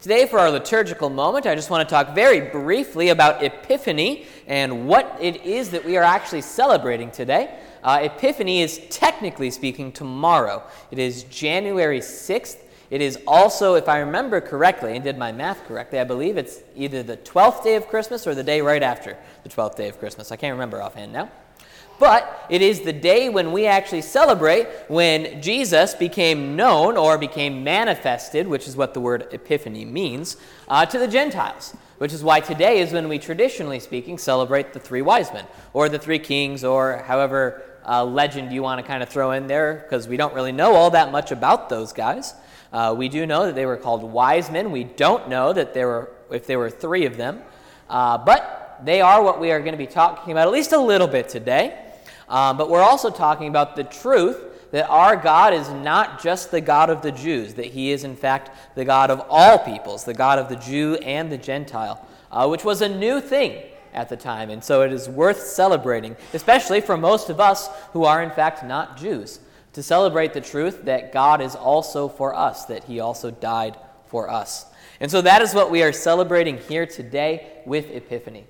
Today, for our liturgical moment, I just want to talk very briefly about Epiphany and what it is that we are actually celebrating today. Uh, Epiphany is technically speaking tomorrow. It is January 6th. It is also, if I remember correctly and did my math correctly, I believe it's either the 12th day of Christmas or the day right after the 12th day of Christmas. I can't remember offhand now. But it is the day when we actually celebrate when Jesus became known or became manifested, which is what the word epiphany means, uh, to the Gentiles. Which is why today is when we, traditionally speaking, celebrate the three wise men, or the three kings, or however uh, legend you want to kind of throw in there, because we don't really know all that much about those guys. Uh, we do know that they were called wise men. We don't know that there were, if there were three of them. Uh, but they are what we are going to be talking about at least a little bit today. Um, but we're also talking about the truth that our God is not just the God of the Jews, that He is, in fact, the God of all peoples, the God of the Jew and the Gentile, uh, which was a new thing at the time. And so it is worth celebrating, especially for most of us who are, in fact, not Jews, to celebrate the truth that God is also for us, that He also died for us. And so that is what we are celebrating here today with Epiphany.